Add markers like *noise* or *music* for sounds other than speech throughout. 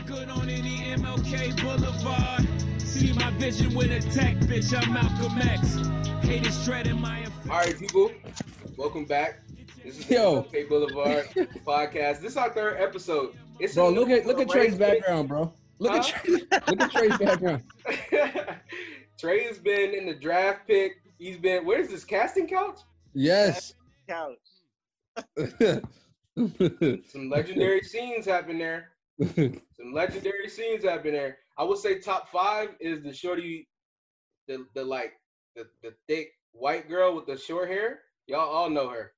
look good on any MLK Boulevard. See my vision with a tech bitch, I'm Malcolm X. Haters treading my All right, people, welcome back. This is the Yo. MLK Boulevard *laughs* podcast. This is our third episode. It's Bro, a look at look at Trey's background, bro. Look at Trey, look at Trey's background. *laughs* Trey has been in the draft pick. He's been where's this casting couch? Yes. couch. *laughs* Some legendary scenes happen there. *laughs* Some legendary scenes happen there. I would say top five is the shorty, the the like the, the thick white girl with the short hair. Y'all all know her.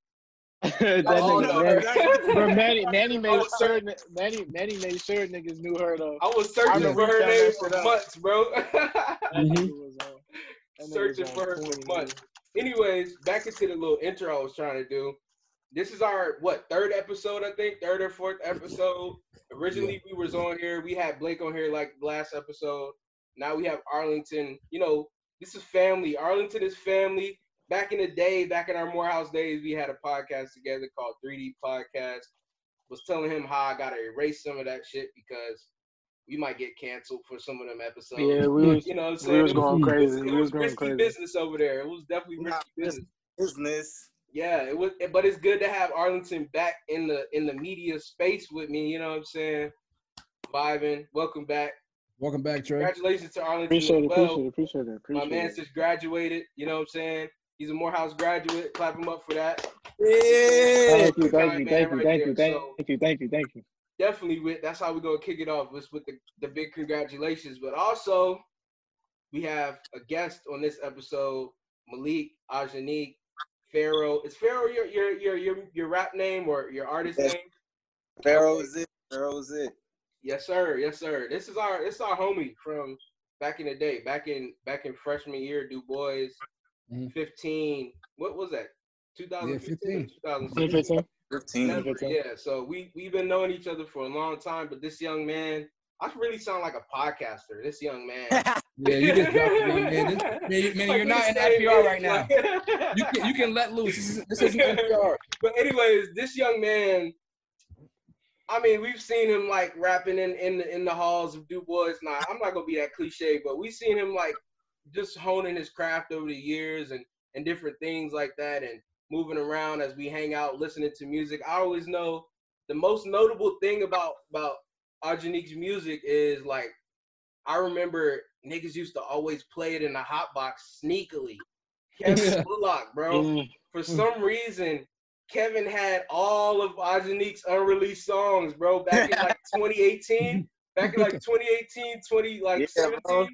*laughs* that all know her. nigga, Bro, Manny, *laughs* Manny made sure, Manny, Manny made sure niggas knew her though. I was searching remember for her name for months, bro. That Mhm. nigga was on. that nigga searching for her for months. Anyways, back into the little intro I was trying to do. This is our what third episode, I think, third or fourth episode. Originally, we was on here. We had Blake on here like last episode. Now we have Arlington. You know, this is family. Arlington is family. Back in the day, back in our Morehouse days, we had a podcast together called 3D Podcast. Was telling him how I gotta erase some of that shit because we might get canceled for some of them episodes. Yeah, we *laughs* was, You know what I'm we saying? was It was- going it crazy. it was going risky crazy. business over there. It was definitely risky it's- business. Business. Yeah, it was, eh, but it's good to have Arlington back in the in the media space with me. You know what I'm saying? Vibing. Welcome back. Welcome back, Trey. Congratulations to Arlington Appreciate as it, well. appreciate it, appreciate it, My man it. just graduated. You know what I'm saying? He's a Morehouse graduate. Clap him up for that. Yeah. Thank you, thank you, thank you, right thank you, thank So- you, thank you, thank you. Definitely with that's how we're gonna kick it off. Was with the, the big congratulations. But also we have a guest on this episode, Malik Ajanique Pharaoh. Is Pharaoh your your your your, your rap name or your artist Yes. name? Pharaoh is it. Pharaoh is it. Yes, sir. Yes, sir. This is our this is our homie from back in the day, back in back in freshman year, Du Bois, Mhm. 15. What was that? 2015, 2016. 2015. 15. Denver, 15. Yeah. So we we've been knowing each other for a long time, but this young man, I really sound like a podcaster. This young man. *laughs* Yeah, you just man. This, man, man, Like, you're not in NPR right now. You can you can let loose. This, is, this isn't NPR. *laughs* But anyways, this young man, I mean, we've seen him like rapping in in the, in the halls of Du Bois. Now, I'm not gonna be that cliche, but we've seen him like just honing his craft over the years and and different things like that, and moving around as we hang out, listening to music. I always know the most notable thing about about Ajanique's music is like I remember niggas used to always play it in the hot box sneakily. Kevin Yeah. Bullock, bro Mm. for some reason, Kevin had all of Ajanique's unreleased songs, bro, back in like *laughs* 2018. Back in like 2018, 20 like Yeah, 17. bro.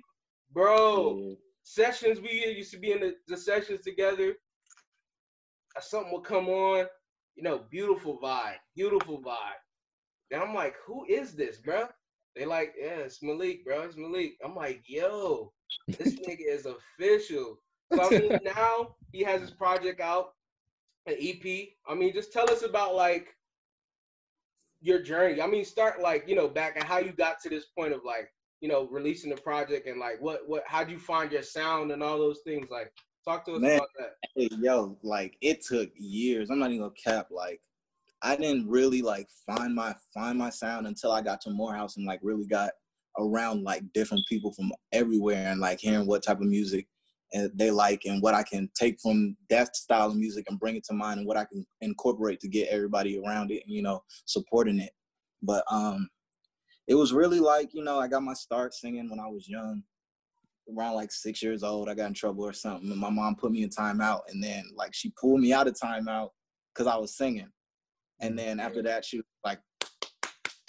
Bro, Yeah. sessions we used to be in the, the sessions together. uh, Something would come on, you know, beautiful vibe, beautiful vibe. And I'm like, who is this, bro? They like, yeah, it's Malik, bro. It's Malik. I'm like, yo, this *laughs* nigga is official. So I mean, *laughs* now he has his project out, an EP. I mean, just tell us about like your journey. I mean, start like you know back and how you got to this point of like you know releasing the project and like what what how do you find your sound and all those things. Like, talk to us Man. about that. Hey, yo, like it took years. I'm not even gonna cap. Like, I didn't really like find my find my sound until I got to Morehouse and like really got around like different people from everywhere and like hearing what type of music and they like and what I can take from that style of music and bring it to mine and what I can incorporate to get everybody around it and you know supporting it. But um, it was really like you know I got my start singing when I was young around like six years old, I got in trouble or something, and my mom put me in timeout, and then like she pulled me out of timeout because I was singing, and mm-hmm. then after that she was like,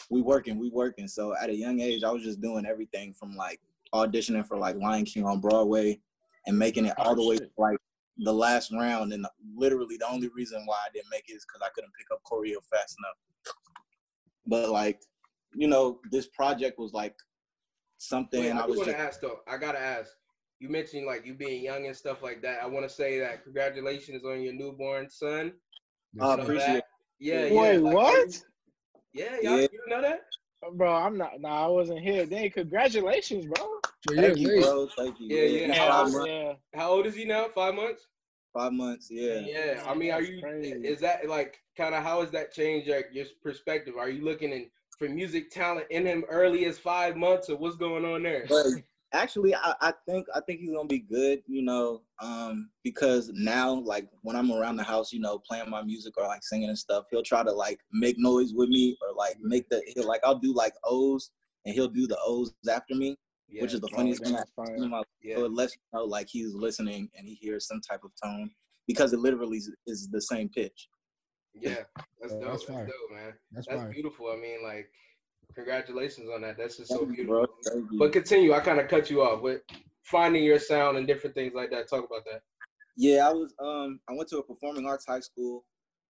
"We working, we working." So at a young age, I was just doing everything from like auditioning for like Lion King on Broadway, and making it all oh, the way to like the last round. And literally the only reason why I didn't make it is because I couldn't pick up choreo fast enough. But like, you know, this project was like something Wait, I I was want just to ask though. I gotta ask. You mentioned like you being young and stuff like that. I want to say that congratulations on your newborn son. I You appreciate that? Yeah, yeah. Wait, like, what? Yeah, y'all, Yeah. you know that? Bro, I'm not. Nah, I wasn't here. Dang, congratulations, bro. So yeah, Thank you, bro. Thank you. Yeah, yeah. How old- yeah. How old is he now? Five months. Five months. Yeah. Yeah, I mean, are you? Is that like kind of how has that changed your, your perspective? Are you looking and for music talent in him early as five months, or what's going on there? But actually, I, I think I think he's gonna be good. You know, um, because now like when I'm around the house, you know, playing my music or like singing and stuff, he'll try to like make noise with me or like make the he'll like I'll do like O's and he'll do the O's after me, Yeah, which is the funniest thing. I've seen in my yeah, So it lets you know like he's listening and he hears some type of tone because it literally is, is the same pitch. yeah. That's dope. that's That's, dope, man. That's That's beautiful. I mean, like, congratulations on that. That's just so beautiful. bro. Thank you. But continue. I kind of cut you off with finding your sound and different things like that. Talk about that. Yeah, I was um I went to a performing arts high school.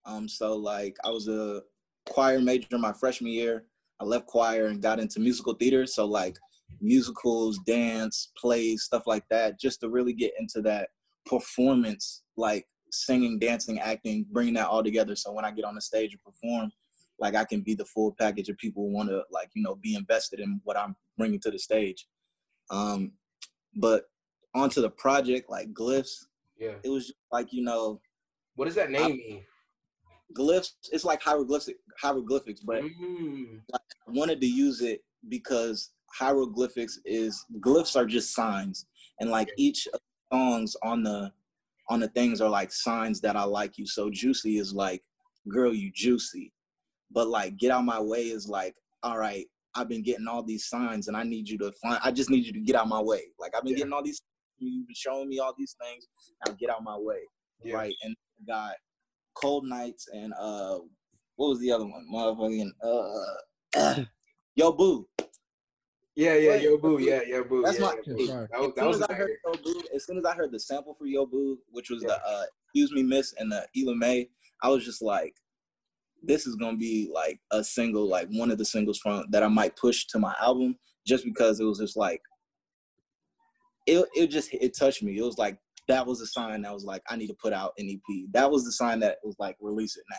Um so like I was a choir major my freshman year. I left choir and got into musical theater, so like musicals, dance, plays, stuff like that just to really get into that performance like singing, dancing, acting, bringing that all together so when I get on the stage and perform like I can be the full package of people want to like, you know, be invested in what I'm bringing to the stage. Um but onto the project like glyphs Yeah. it was just like you know What does that name mean? glyphs it's like hieroglyphic hieroglyphics but Mm, i wanted to use it because hieroglyphics is glyphs are just signs and like each of the songs on the on the things are like signs that i like you so juicy is like girl you juicy but like get out my way is like all right i've been getting all these signs and i need you to find i just need you to get out my way like i've been Yeah. getting all these you've been showing me all these things now get out my way yeah. right? And got Cold Nights and uh, what was the other one? Motherfucking uh, *coughs* Yo Boo. Yeah, yeah, yo boo, yeah, yo boo. That's yeah, my- Yeah, boo. That As soon was as I heard. Yo Boo, as soon as I heard the sample for Yo Boo, which was Yeah. the uh, Excuse Me Miss and the Ella Mai, I was just like, this is gonna be like a single, like one of the singles from that I might push to my album, just because it was just like, it it just it touched me. It was like that was a sign that was like I need to put out an EP. That was the sign that was like release it now.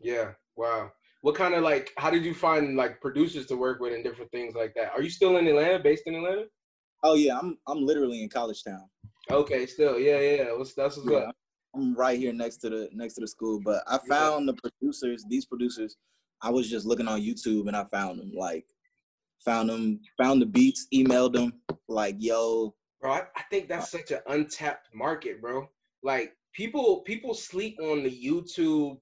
Yeah, wow. What kind of like? How did you find like producers to work with and different things like that? Are you still in Atlanta, based in Atlanta? Oh yeah, I'm I'm literally in College Town. Okay, still, yeah, yeah. What's that's what's Yeah, up. I'm right here next to the next to the school. But I found the producers, these producers, I was just looking on YouTube and I found them. Like found them, found the beats, emailed them, like, yo, bro. I, I think that's such an untapped market, bro. Like people people sleep on the YouTube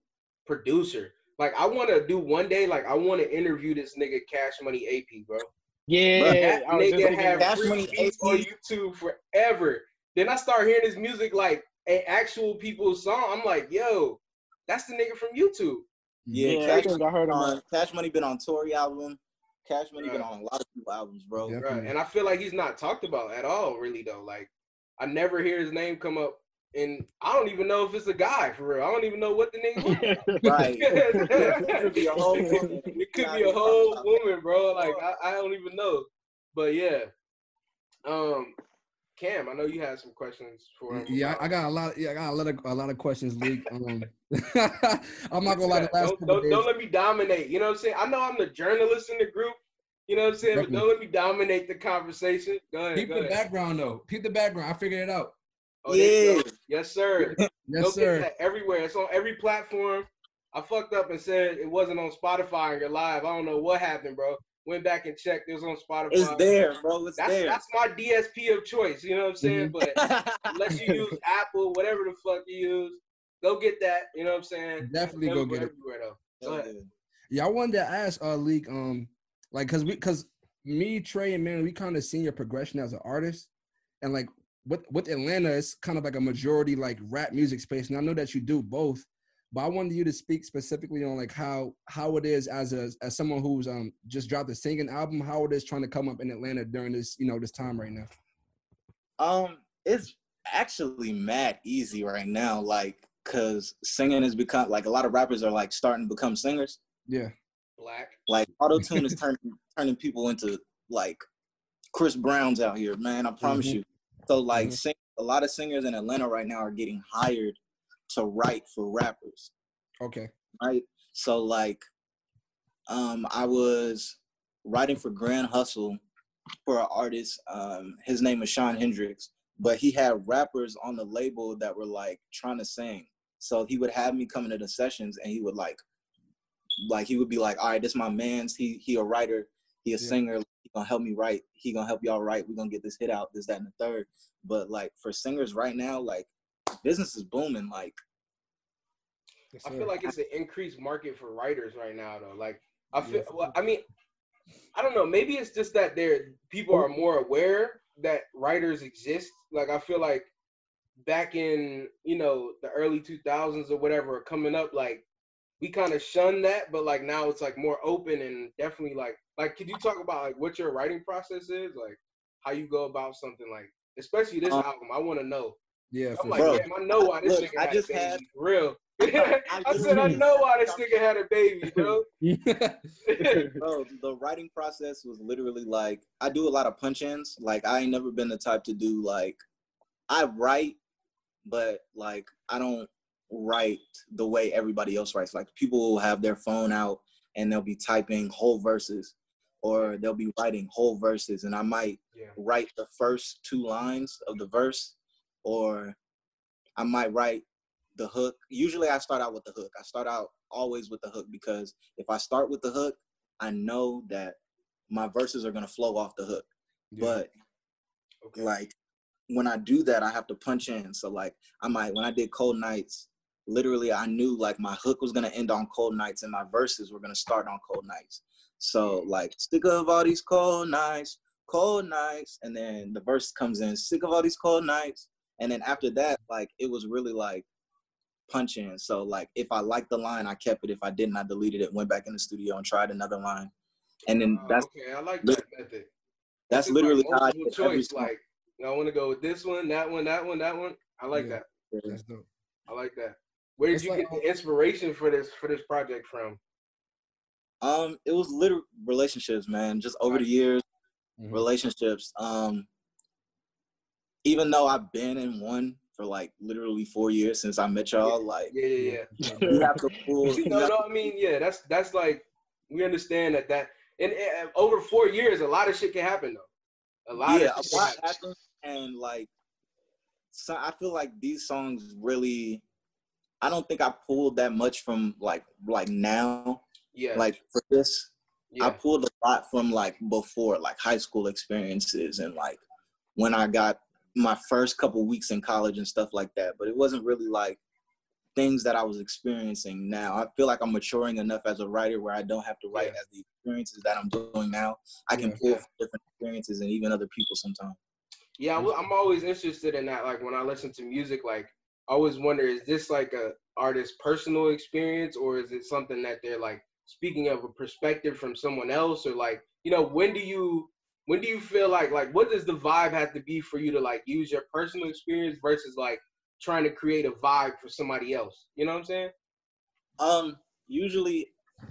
producer. Like I want to do one day. Like I want to interview this nigga Cash Money AP, bro. Yeah, That I was just nigga thinking had Cash free Money beats on YouTube forever. Then I start hearing his music like an actual people's song. I'm like, yo, that's the nigga from YouTube. yeah, Yeah, I Cash think Money I heard been him on on. Cash Money been on Tory album. Cash Money been on a lot of people albums, bro. Right. And I feel like he's not talked about at all, really though. Like I never hear his name come up, and I don't even know if it's a guy for real. I don't even know what the nigga. look. *laughs* *laughs* Right. it could be a whole woman. It could be a whole woman, bro. Like I, I don't even know. But yeah. Um, Cam, I know you had some questions for him. Yeah, I got a lot. Yeah, I got a lot of a lot of questions, Leak. Um, *laughs* I'm not gonna lie. The last don't, don't, days, don't let me dominate. You know what I'm saying? I know I'm the journalist in the group. You know what I'm saying? But don't let me dominate the conversation. Go ahead. peep Go the ahead. background though. Keep the background. I figured it out. Oh, yeah. Yes, sir. *laughs* Yes, Go get sir. that everywhere. It's on every platform. I fucked up and said it wasn't on Spotify and you're live. I don't know what happened, bro. Went back and checked. It was on Spotify. It's there, bro. It's That's, there. that's my DSP of choice. You know what I'm saying? But unless you use *laughs* Apple, whatever the fuck you use, go get that. You know what I'm saying? Definitely go get it. everywhere though. Go. Yeah, I wanted to ask uh Leak, um, like cause we cause me, Trey, and man, we kind of seen your progression as an artist. And like with with Atlanta, it's kind of like a majority like rap music space. And I know that you do both, but I wanted you to speak specifically on like how how it is as a as someone who's um just dropped a singing album, how it is trying to come up in Atlanta during this, you know, this time right now. Um, it's actually mad easy right now, like, cause singing has become like a lot of rappers are like starting to become singers. Yeah. Black. Like auto tune is *laughs* turning turning people into like Chris Browns out here, man. I promise Mhm. you. So like, Mhm. sing, a lot of singers in Atlanta right now are getting hired to write for rappers, Okay. right? So like, um, I was writing for Grand Hustle for an artist. Um, his name is Sean Hendricks, but he had rappers on the label that were like trying to sing. So he would have me come into the sessions and he would like like he would be like, all right, this my man's. He he a writer. He a Yeah. singer. He gonna help me write. He gonna help y'all write. We gonna get this hit out. This that and the third. But like for singers right now, like business is booming. Like Yes, I feel like it's an increased market for writers right now, though. Like, I feel, for well, I mean, I don't know. Maybe it's just that there people are more aware that writers exist. Like, I feel like back in you know the early 2000s or whatever, coming up, like we kind of shunned that, but like now it's like more open and definitely like like. Could you talk about like what your writing process is, like how you go about something, like especially this Um, album? I want to know. Yeah, I'm for like, sure. damn, I know why this Look, nigga I had just a baby. had- real. I *laughs* I said, I know why this nigga had a baby, *laughs* bro. *laughs* bro, the writing process was literally like I do a lot of punch ins. Like I ain't never been the type to do like I write, but like I don't write the way everybody else writes. Like people will have their phone out and they'll be typing whole verses or they'll be writing whole verses and I might yeah. write the first two lines of the verse or I might write the hook. Usually I start out with the hook. I start out always with the hook because if I start with the hook, I know that my verses are gonna flow off the hook. But Okay. like when I do that, I have to punch in. So like I might when I did Cold Nights, literally I knew like my hook was gonna end on Cold Nights and my verses were gonna start on Cold Nights. So like sick of all these cold nights, cold nights, and then the verse comes in, sick of all these cold nights. And then after that, like it was really like punching. So like if I liked the line, I kept it. If I didn't, I deleted it, went back in the studio and tried another line. And then Ah, that's okay. I like that method. that's It's literally like how I multiple did every choice. song. Like, I want to go with this one, that one, that one, that one. I like Yeah. that. That's dope. I like that. Where did It's you like- get the inspiration for this for this project from? Um, it was literal relationships, man. Just over the years, Mhm. relationships. Um, even though I've been in one for like literally four years since I met y'all, like Yeah, yeah, *laughs* yeah. you have to pull. you no, have no, I mean, yeah, that's that's like we understand that that in, in over four years, a lot of shit can happen though. A lot yeah, of a shit can lot happens, and like, so I feel like these songs really. I don't think I pulled that much from like like now. Yeah, Like for this, I pulled a lot from like before, like high school experiences and like when I got my first couple weeks in college and stuff like that. But it wasn't really like things that I was experiencing now. I feel like I'm maturing enough as a writer where I don't have to write Yeah. as the experiences that I'm doing now. I can Yeah. pull from different experiences and even other people sometimes. yeah. I, am always interested in that. Like when I listen to music, like I always wonder, is this like a artist's personal experience, or is it something that they're like speaking of a perspective from someone else, or like you know, when do you when do you feel like like what does the vibe have to be for you to like use your personal experience versus like trying to create a vibe for somebody else? You know what I'm saying? Um, usually,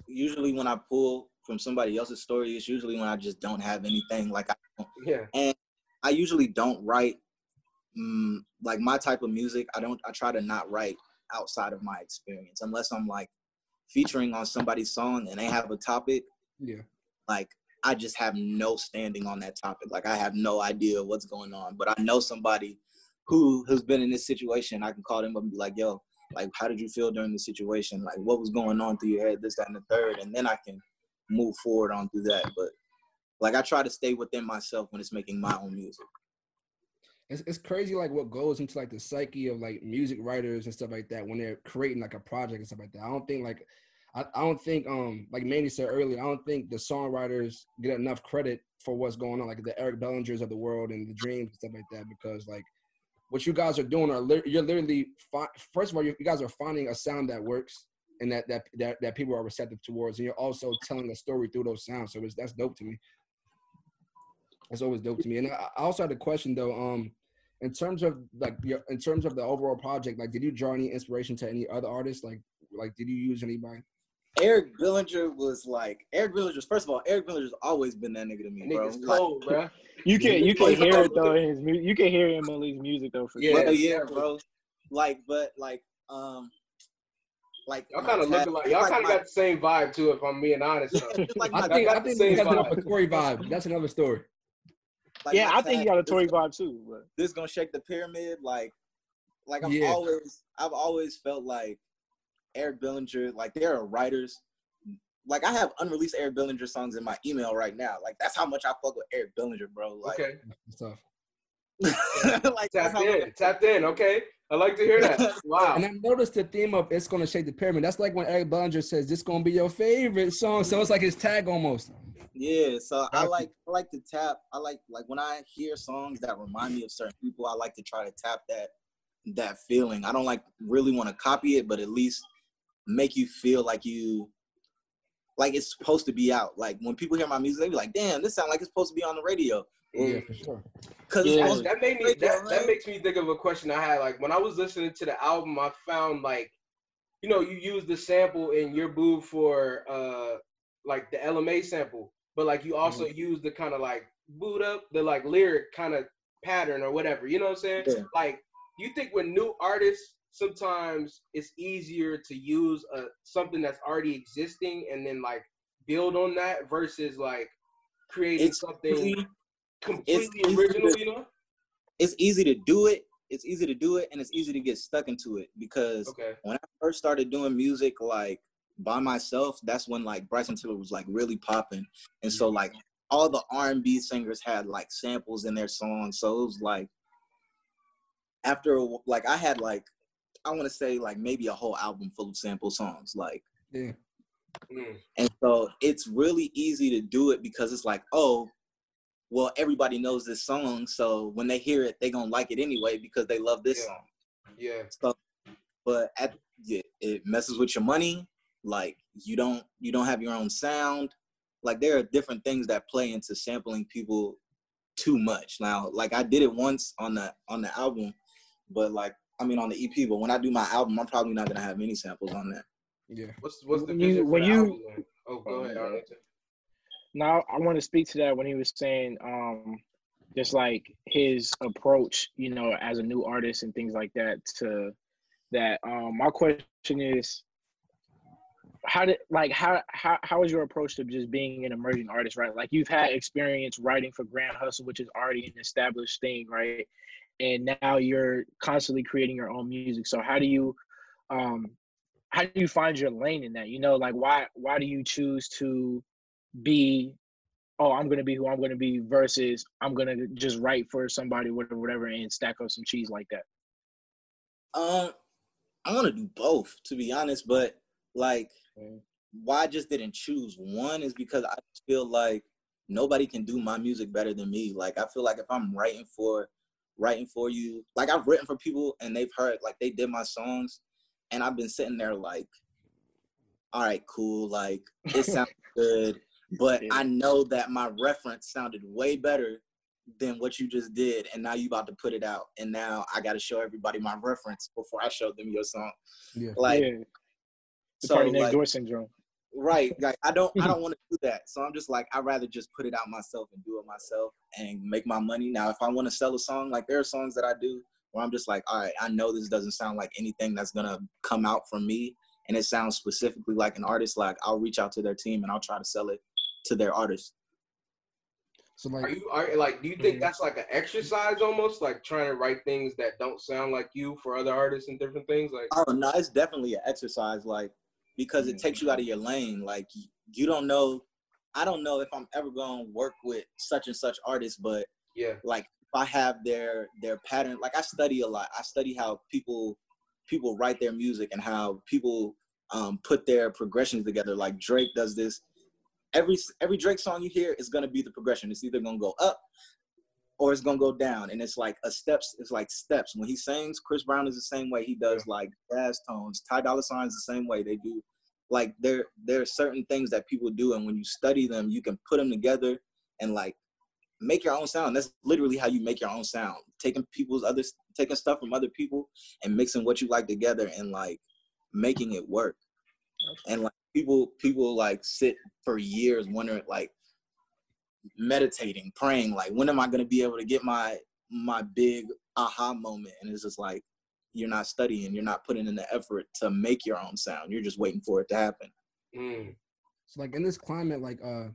usually when I pull from somebody else's story, it's usually when I just don't have anything. Like I don't. Yeah. And I usually don't write mm, like my type of music. I don't. I try to not write outside of my experience unless I'm like featuring on somebody's song and they have a topic. Yeah. Like I just have no standing on that topic. Like I have no idea what's going on, but I know somebody who has been in this situation. I can call them up and be like, "Yo, like, how did you feel during the situation? Like, what was going on through your head? This, that, and the third, and then I can move forward on through that. But like, I try to stay within myself when it's making my own music. It's, it's crazy like what goes into like the psyche of like music writers and stuff like that when they're creating like a project and stuff like that. I don't think like I, I don't think um like Manny said earlier, I don't think the songwriters get enough credit for what's going on, like the Eric Bellingers of the world and the dreams and stuff like that, because like what you guys are doing are lit- you're literally fi- first of all you you guys are finding a sound that works and that that that, that people are receptive towards, and you're also telling a story through those sounds. So it's, that's dope to me. That's always dope to me. And I I also had a question though. Um, in terms of like your, in terms of the overall project, like, did you draw any inspiration to any other artists? Like, like, did you use anybody? Eric Bellinger was like Eric Bellinger's. First of all, Eric Bellinger's always been that nigga to me, bro. Niggas Like, cold, bro. *laughs* You can you can He's hear it though *laughs* in his mu- you can hear him Emily's music though for Yeah. sure. Yeah, bro. Like, but like, um, like Y'all kind of tat- looking like y'all like kind of got the same vibe too, if I'm being honest. yeah, though. *laughs* just like I my- think got I the think same you guys got vibe. a Tory vibe. That's another story. like yeah, I think you tat- got a this Tory vibe too. But This gonna shake the pyramid. Like, like I've Yeah. always, I've always felt like Eric Bellinger. Like there are writers like I have unreleased Eric Bellinger songs in my email right now. Like that's how much I fuck with Eric Bellinger, bro. Like, Okay. That's tough. *laughs* like Tapped how in. Tapped in. Okay. I like to hear that. *laughs* Wow. And I noticed the theme of "It's Gonna Shake the Pyramid." That's like when Eric Bellinger says, "This gonna be your favorite song." So it's like his tag almost. Yeah, so I like I like to tap. I like like when I hear songs that remind me of certain people. I like to try to tap that that feeling. I don't like really want to copy it, but at least make you feel like you like it's supposed to be out. Like when people hear my music, they be like, "Damn, this sound like it's supposed to be on the radio." Yeah, for sure. Cause Yeah. That, that made me that, that makes me think of a question I had. Like when I was listening to the album, I found like, you know, you use the sample in your boo for uh like the Ella Mai sample, but like you also Mm-hmm. use the kind of like boot up the like lyric kind of pattern or whatever. You know what I'm saying? Yeah. Like, do you think when new artists sometimes it's easier to use a something that's already existing and then like build on that versus like creating it's something easy- completely original? to- You know? it's easy to do it. It's easy to do it, and it's easy to get stuck into it because Okay. when I first started doing music like by myself, that's when like Bryson Tiller was like really popping, and so mm-hmm. like all the R and B singers had like samples in their songs, so it was like after a like I had like I want to say like maybe a whole album full of sample songs, like Yeah. Mm. and so it's really easy to do it because it's like, oh, well, everybody knows this song. So when they hear it, they gonna like it anyway because they love this Yeah. song. Yeah. So but at yeah, it messes with your money. Like you don't you don't have your own sound. Like there are different things that play into sampling people too much. Now, like I did it once on the on the album, but like I mean on the EP, but when I do my album, I'm probably not gonna have any samples on that. Yeah. What's what's the When you- for when the you- album? Oh, go Oh, ahead, yeah. Arlington. Now I want to speak to that when he was saying um just like his approach, you know, as a new artist and things like that to that um my question is how did like how how how is your approach to just being an emerging artist, right? Like you've had experience writing for Grand Hustle, which is already an established thing, right? And now you're constantly creating your own music. So how do you um how do you find your lane in that? You know, like why why do you choose to be oh i'm going to be who i'm going to be versus i'm going to just write for somebody whatever whatever and stack up some cheese like that Um, I want to do both, to be honest. But like, Mm. why I just didn't choose one is because I feel like nobody can do my music better than me. Like, I feel like if I'm writing for, writing for you, like I've written for people and they've heard, like they did my songs, and I've been sitting there like, all right, cool, like it sounds *laughs* good, but Yeah. I know that my reference sounded way better than what you just did and now you about to put it out and now i got to show everybody my reference before i show them your song Yeah. like yeah the so party next like, door syndrome right like i don't i *laughs* don't want to do that. So i'm just like i'd rather just put it out myself and do it myself and make my money. Now if i want to sell a song like there are songs that i do where i'm just like all right i know this doesn't sound like anything that's gonna come out from me and it sounds specifically like an artist like i'll reach out to their team and i'll try to sell it to their artist. So Are like, you are like do you think Mhm. that's like an exercise almost like trying to write things that don't sound like you for other artists and different things like Oh no, it's definitely an exercise, like because it takes you out of your lane. Like you don't know, I don't know if I'm ever gonna work with such and such artists, but yeah like if I have their their pattern, like I study a lot. I study how people people write their music and how people um, put their progressions together. Like Drake does this. Every every Drake song you hear is gonna be the progression. It's either gonna go up or it's gonna go down, and it's like a steps. It's like steps. When he sings, Chris Brown is the same way. He does like jazz tones. Ty Dolla Sign is the same way. They do like there there are certain things that people do, and when you study them, you can put them together and like make your own sound. That's literally how you make your own sound. Taking people's other taking stuff from other people and mixing what you like together and like making it work. And like people people like sit for years wondering like meditating, praying like when am I going to be able to get my my big aha moment and it's just like you're not studying, you're not putting in the effort to make your own sound. You're just waiting for it to happen. Mm. so like in this climate, like uh,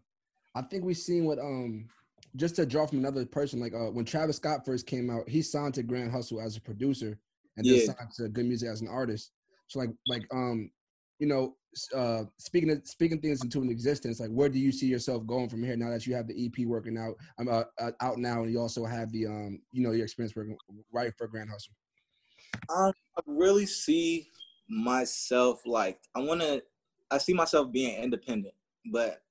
I think we've seen what um, just to draw from another person, like uh, when Travis Scott first came out, he signed to Grand Hustle as a producer and then Yeah. signed to Good Music as an artist. So like like um, you know, uh, speaking of, speaking things into an existence, like where do you see yourself going from here now that you have the EP working out? I'm uh, uh, out now, and you also have the um, you know, your experience working right for Grand Hustle. Um, I really see myself like I want to. I see myself being independent, but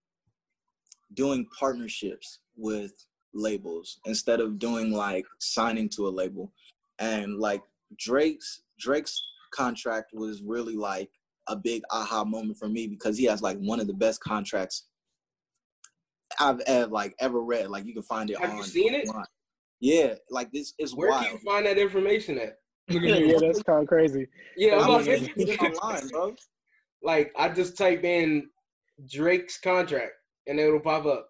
doing partnerships with labels instead of doing like signing to a label. And like Drake's Drake's contract was really like a big aha moment for me because he has like one of the best contracts I've ever like ever read. Like you can find it Have on. you seen it? online. Yeah, like this is Where wild. can you find that information at? *laughs* yeah, that's kind of crazy. Yeah, I'm I like, mean, it's online, bro. like I just type in Drake's contract and it'll pop up.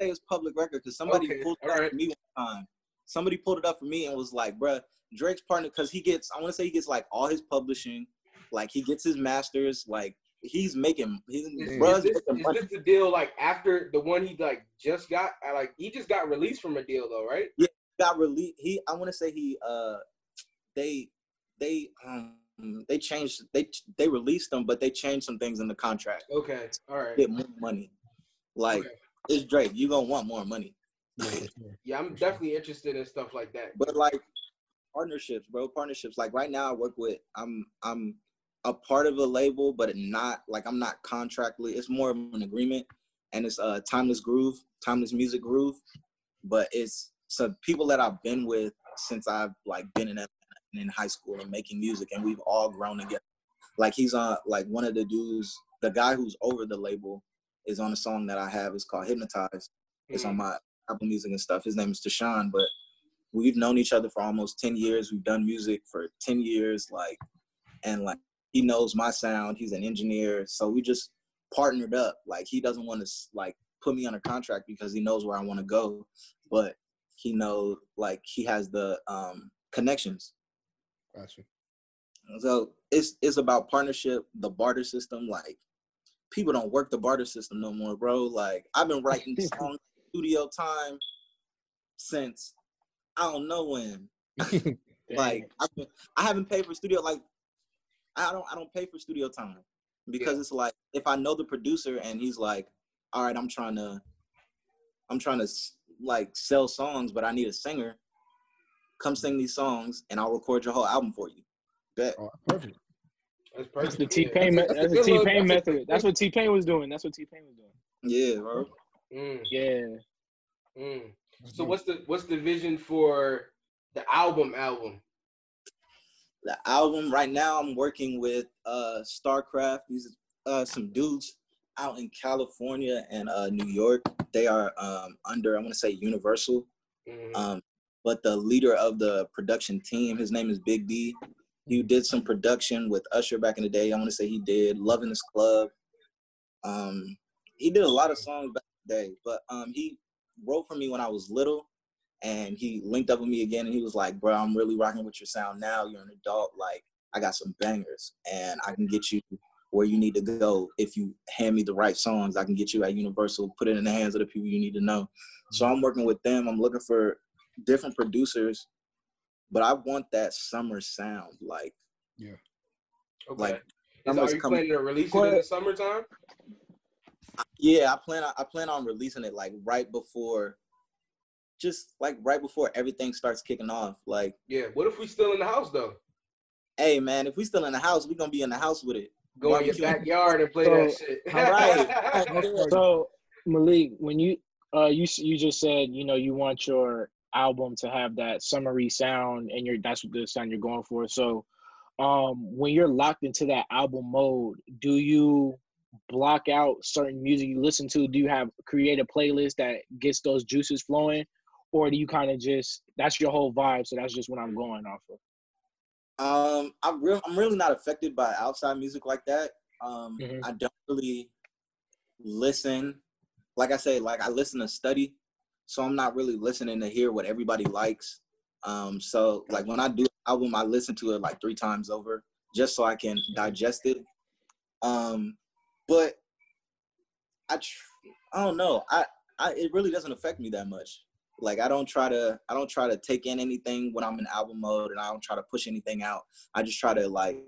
say it's public record because somebody Okay, pulled it up alright. for me one time. Somebody pulled it up for me and was like, "Bruh, Drake's partner because he gets. I want to say he gets like all his publishing, like he gets his masters. Like he's making. He's Is, bruh's is this, making is this the deal like after the one he like just got? Like he just got released from a deal though, right? Yeah got released. He. I want to say he. Uh, they. They. Um. They changed. They. They released them, but they changed some things in the contract. Okay, all right. Get more money. Like Okay. it's Drake. You gonna want more money. Yeah, *laughs* I'm definitely interested in stuff like that. but like partnerships bro partnerships like right now i work with i'm i'm a part of a label but not like i'm not contractually it's more of an agreement and it's uh timeless groove timeless music groove but it's so people that i've been with since i've like been in in high school and making music and we've all grown together like he's on like one of the dudes the guy who's over the label is on a song that i have it's called hypnotized it's on Mm. my Apple Music and stuff. His name is Tashawn, but we've known each other for almost 10 years. We've done music for 10 years, like, and like he knows my sound. He's an engineer, so we just partnered up. Like he doesn't want to like put me on a contract because he knows where I want to go, but he knows like he has the um connections. Gotcha. So it's it's about partnership, the barter system. Like people don't work the barter system no more, bro. Like I've been writing *laughs* songs studio time since I don't know when. *laughs* *laughs* Like I've been, I haven't paid for studio like I don't I don't pay for studio time because Yeah. it's like if I know the producer and he's like, all right, I'm trying to I'm trying to like sell songs, but I need a singer. Come sing these songs and I'll record your whole album for you. Bet. Oh, perfect. That's That's perfect. the. T Pain. That's a- That's the T little- Pain that's method. That's what T Pain was doing. That's what T Pain was doing. Yeah, bro. Mm, Yeah. mm. So what's the what's the vision for the album? Album. The album. Right now i'm working with uh starcraft. These uh some dudes out in california and uh new york. They are um under i want to say universal. Mhm. um but the leader of the production team his name is big d. He did some production with usher back in the day. I want to say he did loving this club. Um he did a lot of songs back in the day but um he wrote for me when i was little and he linked up with me again and he was like bro i'm really rocking with your sound now you're an adult like i got some bangers and i can get you where you need to go if you hand me the right songs i can get you at universal put it in the hands of the people you need to know so i'm working with them i'm looking for different producers but i want that summer sound like yeah. Okay. like, Is- summer's are you coming. planning to release it in the summertime? yeah i plan i plan on releasing it like right before just like right before everything starts kicking off like Yeah. What if we still in the house though? hey man if we still in the house we gonna be in the house with it Go in your backyard and play that So- shit. *laughs* *laughs* Right. So Malik, when you uh you you just said you know you want your album to have that summery sound and you're that's what the sound you're going for. So um when you're locked into that album mode, do you block out certain music you listen to? Do you have create a playlist that gets those juices flowing? Or do you kind of just that's your whole vibe, so that's just what I'm going off of. Um, I'm real. I'm really not affected by outside music like that. Um, Mhm. I don't really listen. Like I say, like I listen to study, so I'm not really listening to hear what everybody likes. Um, so like when I do album, I listen to it like three times over just so I can digest it. Um, but I, tr- I don't know. I, I, it really doesn't affect me that much. Like I don't try to, I don't try to take in anything when I'm in album mode, and I don't try to push anything out. I just try to like,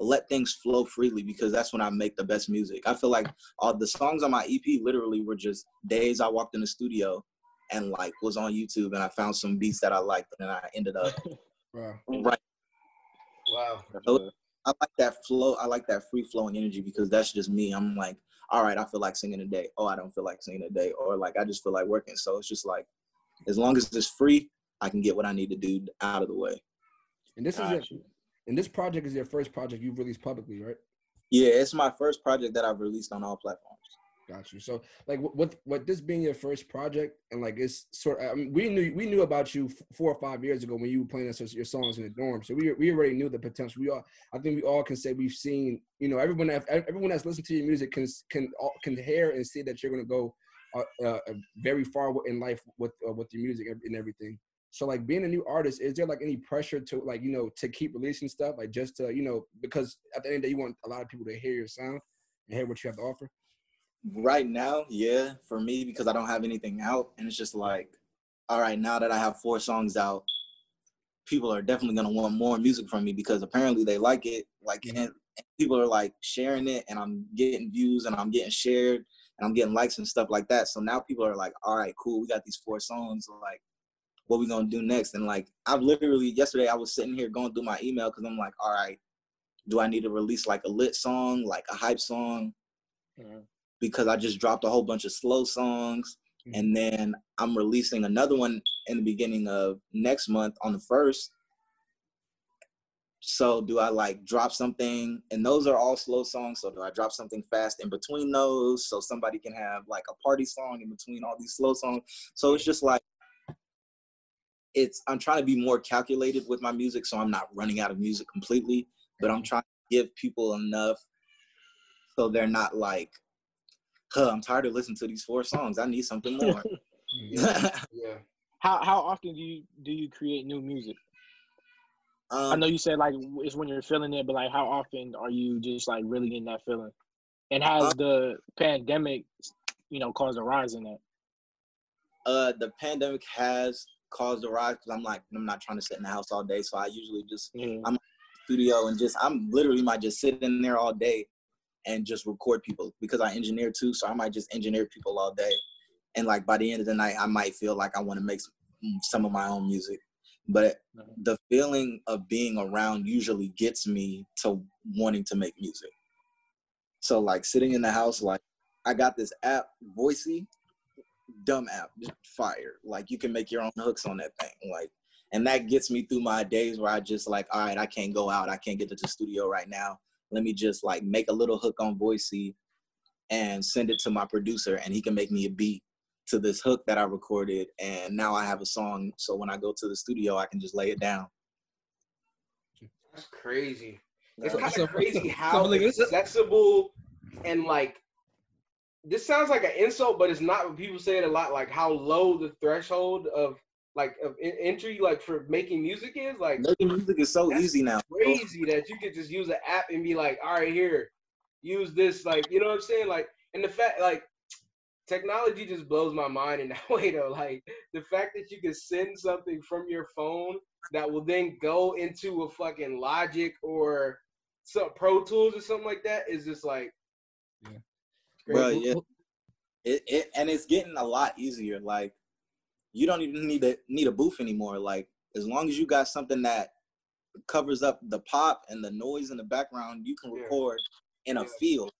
let things flow freely because that's when I make the best music. I feel like all the songs on my EP literally were just days I walked in the studio and like was on YouTube and I found some beats that I liked and I ended up *laughs* Wow. right. Wow. So I like that flow. I like that free flowing energy because that's just me. I'm like, all right, I feel like singing today. Oh, I don't feel like singing today. Or like I just feel like working. So it's just like as long as it's free, I can get what I need to do out of the way. And this is your, and this project is your first project you've released publicly, right? Yeah, it's my first project that I've released on all platforms. Got you. So, like, with what this being your first project, and like it's sort. Of, I mean, we knew we knew about you four or five years ago when you were playing us your songs in the dorm. So we we already knew the potential. We all, I think, we all can say we've seen. You know, everyone that everyone that's listened to your music can can can hear and see that you're gonna go uh, uh, very far in life with uh, with your music and everything. So, like, being a new artist, is there like any pressure to like you know to keep releasing stuff, like just to you know because at the end of the day, you want a lot of people to hear your sound and hear what you have to offer. Right now, yeah, for me because I don't have anything out, and it's just like, all right, now that I have four songs out, people are definitely gonna want more music from me because apparently they like it. Like, and, and people are like sharing it, and I'm getting views, and I'm getting shared, and I'm getting likes and stuff like that. So now people are like, all right, cool, we got these four songs. Like, what we gonna do next? And like, I've literally yesterday I was sitting here going through my email because I'm like, all right, do I need to release like a lit song, like a hype song? Mhm. because I just dropped a whole bunch of slow songs. Mhm. And then I'm releasing another one in the beginning of next month on the first. So do I like drop something? And those are all slow songs. So do I drop something fast in between those so somebody can have like a party song in between all these slow songs? So it's just like it's I'm trying to be more calculated with my music so I'm not running out of music completely, but I'm trying to give people enough so they're not like, huh, I'm tired of listening to these four songs. I need something *laughs* more. Yeah. *laughs* Yeah. How how often do you do you create new music? I um, know you said like it's when you're feeling it, but like how often are you just like really in that feeling? And has Uh, the pandemic, you know, caused a rise in that? uh, the pandemic has caused a rise because I'm like, I'm not trying to sit in the house all day. So I usually just Yeah. I'm- studio and just I'm literally might just sit in there all day and just record people because I engineer too. So I might just engineer people all day. And like by the end of the night, I might feel like I want to make some, some of my own music. But the feeling of being around usually gets me to wanting to make music. So like sitting in the house, like I got this app, Voisey, dumb app, fire. Like you can make your own hooks on that thing. Like and that gets me through my days where I just like, all right, I can't go out, I can't get to the studio right now. Let me just like make a little hook on Voisey and send it to my producer, and he can make me a beat to this hook that I recorded, and now I have a song. So when I go to the studio, I can just lay it down. That's crazy. It's kind of crazy how like, accessible and like this sounds like an insult, but it's not. People say it a lot, like how low the threshold of like of entry, like for making music is. Like Making music is so easy now. crazy that you could just use an app and be like, all right, here, use this. Like, you know what I'm saying? Like, and the fact, like, technology just blows my mind in that *laughs* way, though. Like, the fact that you can send something from your phone that will then go into a fucking Logic or some Pro Tools or something like that is just like, Yeah. Bro, crazy. yeah. It, it and it's getting a lot easier. Like you don't even need to need a booth anymore. Like as long as you got something that covers up the pop and the noise in the background, you can Yeah. record in a Yeah. field.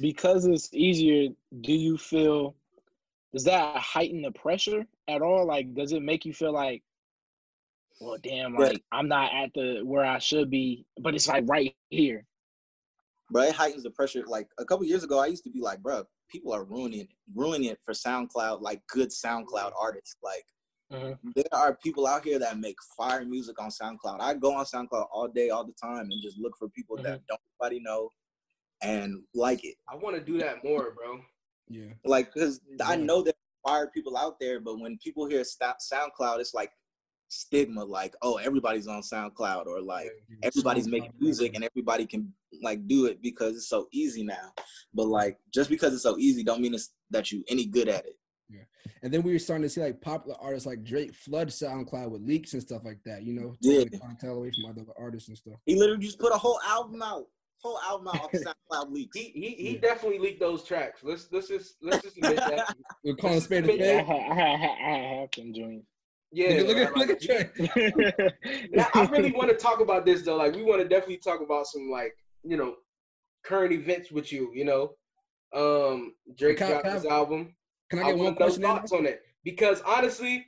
Because it's easier, do you feel does that heighten the pressure at all? Like, does it make you feel like, well, damn, like I'm not at the where I should be, but it's like right here. Bro, it heightens the pressure. Like a couple years ago, I used to be like, bro, people are ruining it, ruining it for SoundCloud, like good SoundCloud artists. Like Mhm. there are people out here that make fire music on SoundCloud. I go on SoundCloud all day, all the time, and just look for people that don't nobody know and like it. I want to do that more, bro. Yeah. Like, because I Yeah. know there are fire people out there, but when people hear sta- SoundCloud, it's like stigma, like, oh, everybody's on SoundCloud, or like everybody's making music and everybody can like do it because it's so easy now. But like, just because it's so easy, don't mean it's, that you any good at it. Yeah. And then we were starting to see like popular artists like Drake flood SoundCloud with leaks and stuff like that. You know, Yeah. taking the clientele away from other artists and stuff. He literally just put a whole album out, whole album out off *laughs* SoundCloud leaks. He he he Yeah. definitely leaked those tracks. Let's let's just let's just admit that. We're calling a spade a admit Yeah, I spade. I have I had half them joints. Yeah, look at like, look at Trey. *laughs* Now, I really want to talk about this though. Like, we want to definitely talk about some like you know current events with you. You know, um, Drake Can- dropped can I- his album. Can I I get one question? in? thoughts on it because honestly,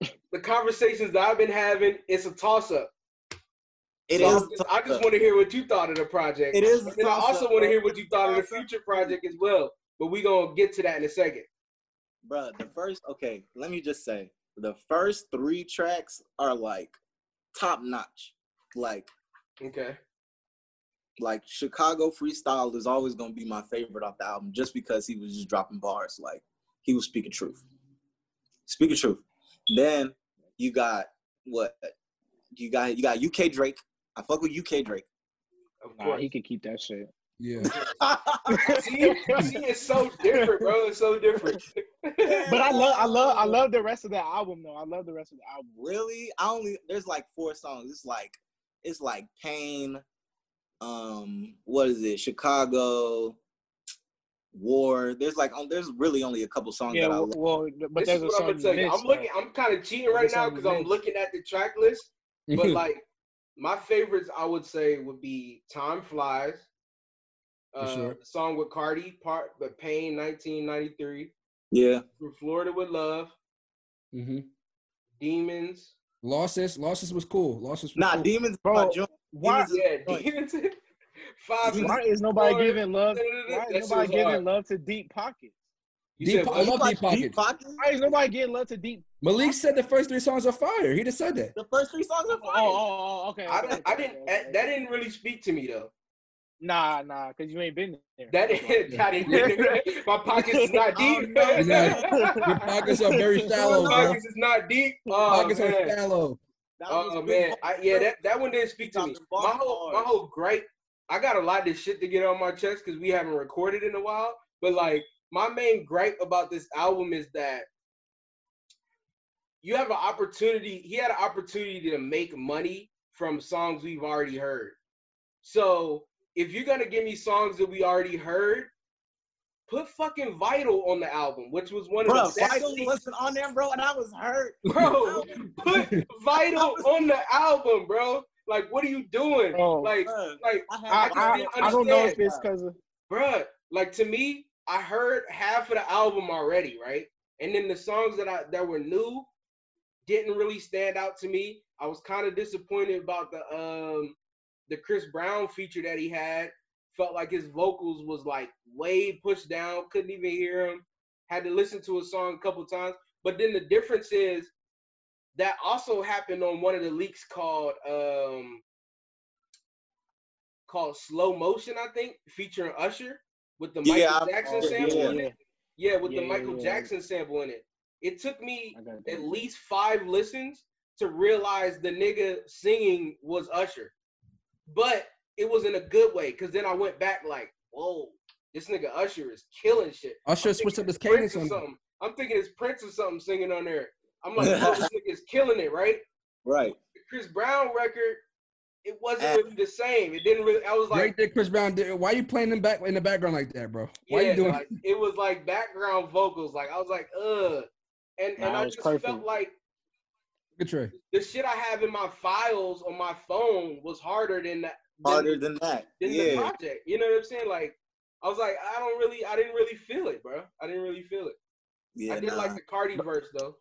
the conversations that I've been having, it's a toss up. It So is just- I just want to hear what you thought of the project. It is And I also want to hear what you thought of the future project as well. But we gonna get to that in a second. Bruh, the first okay, let me just say the first three tracks are like top notch. Like Okay. like Chicago Freestyle is always gonna be my favorite off the album just because he was just dropping bars. Like he was speaking truth. Speaking truth. Then you got what you got you got UK Drake. I fuck with UK Drake. Of Nah, course. he could keep that shit. Yeah. see, see, it's so different, bro. It's so different. But I love, I love, I love the rest of the album though. I love the rest of the album. really? I only there's like four songs. It's like it's like Pain, um, what is it? Chicago, War. There's like um, there's really only a couple songs Yeah, that I well, love. well, but this there's a what I'm song gonna you tell you. missed, I'm looking. I'm kind of cheating right now because I'm looking at the track list. But *laughs* like, my favorites, I would say, would be "Time Flies," uh, sure. the song with Carti, part but Pain, 1993, Yeah. "From Florida with Love," Mm-hmm. "Demons." Losses, losses was cool. Losses was Nah, cool. Demons Bro, my. Why, Demons is Yeah, "Demons." *laughs* Five. Why is nobody giving love? Why that is shit nobody giving hard. love to Deep Pockets? You Deep said Po- I love Deep like Pockets. Pockets? Why is nobody getting love to Deep? Malik said the first three songs are fire. He just said that. The first three songs are Oh, oh fire. oh, oh, okay. I okay. I didn't. okay, That didn't really speak to me though. Nah, nah, because you ain't been there. That didn't. I *laughs* didn't. *laughs* My pockets is not Oh, deep. no. Not- Your pockets are very *laughs* shallow, My pockets is not deep. Oh Pockets are shallow. Oh big man, I, yeah, that, that one didn't speak to me. My whole my whole gripe, I got a lot of shit to get on my chest because we haven't recorded in a while. But like, my main gripe about this album is that you have an opportunity. He had an opportunity to make money from songs we've already heard. So if you're gonna give me songs that we already heard, put fucking Vital on the album, which was one Bro, of the best. Vital wasn't on there, bro, and I was hurt. Bro, put Vital on the album, bro. Like, what are you doing? Bro. Like, Bruh, like, I, I, had, I, I don't know if it's because of. bruh, like to me, I heard half of the album already, right? And then the songs that I that were new didn't really stand out to me. I was kind of disappointed about the um the Chris Brown feature that he had. Felt like his vocals was like way pushed down, couldn't even hear him. Had to listen to a song a couple times. But then the difference is that also happened on one of the leaks called um called Slow Motion, I think, featuring Usher with the Michael Yeah, I- Jackson Oh, sample yeah. in yeah, it. Yeah, with Yeah, the Michael yeah. Jackson sample in it. It took me at least five listens to realize the nigga singing was Usher. But it was in a good way, because then I went back like, whoa, this nigga Usher is killing shit. Usher I'm switched up his cadence or on something. I'm thinking it's Prince or something singing on there. I'm like, *laughs* oh, this nigga is killing it, right? right. The Chris Brown record, it wasn't Uh, really the same. It didn't really. I was like, Drake did Chris Brown did. Why are you playing them back in the background like that, bro? Why yeah, you doing? like, it was like background vocals. Like I was like, ugh, and and I it was just felt like Look at Trey. the shit I have in my files on my phone was harder than that. Harder than that. than the Yeah. project. You know what I'm saying? Like I was like, I don't really, I didn't really feel it, bro. I didn't really feel it. Yeah. I did nah. like the Carti verse though.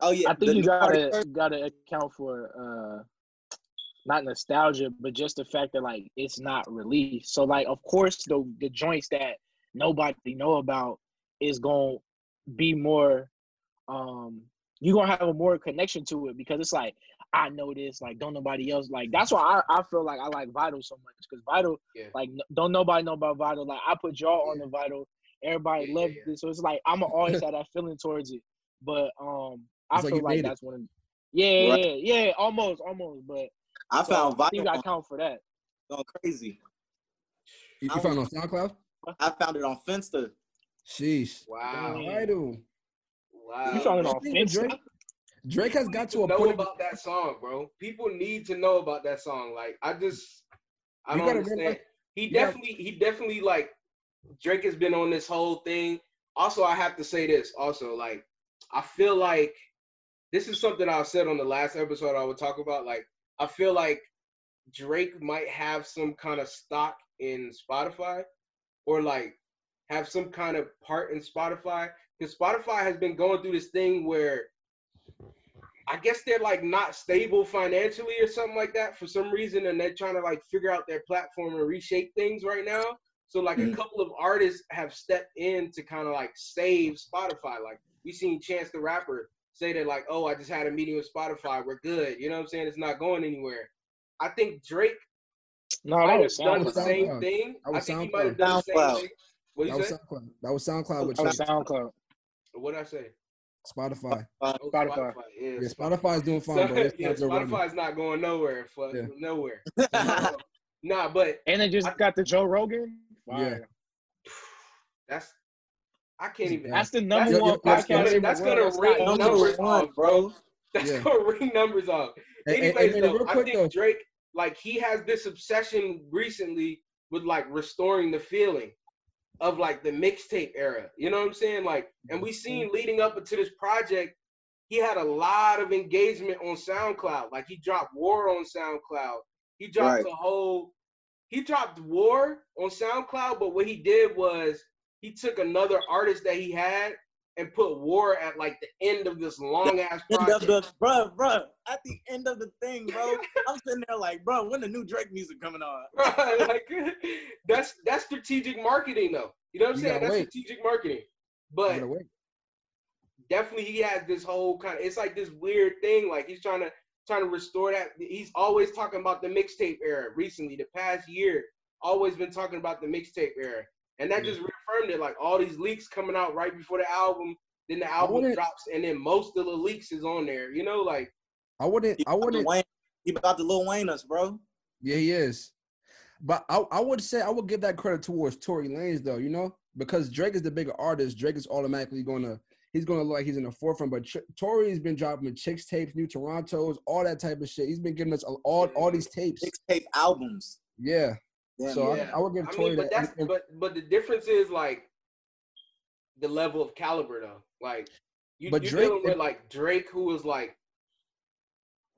Oh yeah. I think the you gotta verse- gotta account for uh not nostalgia, but just the fact that like it's not released. So like of course the the joints that nobody know about is gonna be more um you're gonna have a more connection to it because it's like I know this, like don't nobody else like that's why I, I feel like I like Vital so much because Vital Yeah. like don't nobody know about Vital. Like I put y'all on the Vital, everybody Yeah, yeah, loved yeah. it, so it's like I'm gonna always *laughs* have that feeling towards it. But um, I It's feel you like made it. that's one. Of, yeah, Right. yeah, yeah, almost, almost. But I so found I think you got to count for that. going crazy. You, you found it on SoundCloud? I found it on Finsta. Sheesh. Wow. Damn. Idol. Wow. You sounding I all think with offensive. Drake, Drake has got need to a know point. about that song, bro. People need to know about that song. Like I just, I You don't understand. realize- he you gotta- definitely, he definitely like Drake has been on this whole thing. Also, I have to say this. Also, like I feel like this is something I said on the last episode. I would talk about. Like I feel like Drake might have some kind of stock in Spotify, or like have some kind of part in Spotify because Spotify has been going through this thing where I guess they're like not stable financially or something like that for some reason, and they're trying to like figure out their platform and reshape things right now. So like a Mhm. couple of artists have stepped in to kind of like save Spotify. Like we seen Chance the Rapper say that like, oh, I just had a meeting with Spotify, we're good. You know what I'm saying? It's not going anywhere. I think Drake No, that might was have done the SoundCloud. same SoundCloud. thing. I was think he might have SoundCloud. the same thing. What That you was say? SoundCloud. That was SoundCloud with That was SoundCloud. What did I say? Spotify. Oh, Spotify. Yeah, Yeah, Spotify is doing fine, bro. *laughs* It's yeah, not Joe Spotify's not going nowhere. Fuck, Yeah. nowhere. *laughs* nah, but And they just I- got the Joe Rogan. Yeah. that's I can't even. That's the number That's- one yeah, that's- podcast. in the that's gonna That's ring not Number numbers one, off, bro. *laughs* That's Yeah. gonna ring numbers off. Hey, hey, Anyways, hey, man, though, real I think though. Drake, like, he has this obsession recently with like restoring the feeling of like the mixtape era. You know what I'm saying? Like, and we mm-hmm. seen leading up into this project, he had a lot of engagement on SoundCloud. Like, he dropped War on SoundCloud. He dropped Right. the whole. He dropped War on SoundCloud, but what he did was he took another artist that he had and put War at like the end of this long ass project. the bro, bro. At the end of the thing, bro. I'm sitting there like, bro, when the new Drake music coming on? *laughs* like that's that's strategic marketing though. You know what I'm You saying? That's wait. strategic marketing. But definitely he has this whole kind of it's like this weird thing. Like he's trying to trying to restore that. He's always talking about the mixtape era recently, the past year, always been talking about the mixtape era. And that Yeah. just mm-hmm. reaffirmed it. Like all these leaks coming out right before the album, then the album drops, and then most of the leaks is on there. You know, like I wouldn't. I wouldn't. Wayne, he about to Lil Wayne us, bro. Yeah, he is. But I, I would say I would give that credit towards Tory Lanez though, you know, because Drake is the bigger artist. Drake is automatically gonna he's gonna look like he's in the forefront. But Ch- Tory's been dropping Chixtapes, new Torontos, all that type of shit. He's been giving us all all, all these tapes. Mixtape albums. Yeah. Damn, So Yeah. I, I would give I mean, but that. that's but but the difference is like the level of caliber though. Like you, But you're Drake- dealing with like Drake, who was like,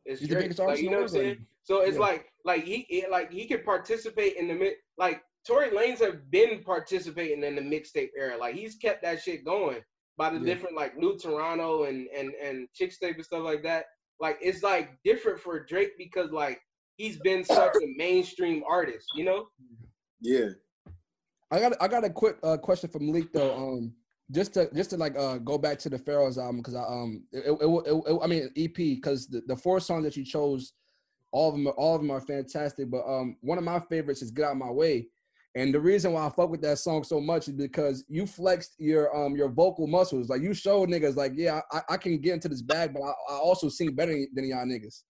it's He's the Drake. biggest Like, you know what I'm saying? So it's Yeah. like like he like he can participate in the mid. Like Tory Lanez have been participating in the mixtape era. Like he's kept that shit going by the Yeah. different like New Toronto and and and Chixtape and stuff like that. Like it's like different for Drake because like he's been such a mainstream artist. You know? Yeah. I got I got a quick uh, question from Malik though. Um, just to just to like uh go back to the Pharaohs album because I um it, it, it, it- I mean EP because the, the four songs that you chose, all of them are, all of them are fantastic. But um one of my favorites is Get Out My Way, and the reason why I fuck with that song so much is because you flexed your um your vocal muscles. Like you showed niggas like yeah I, I can get into this bag, but I, I also sing better than y'all niggas.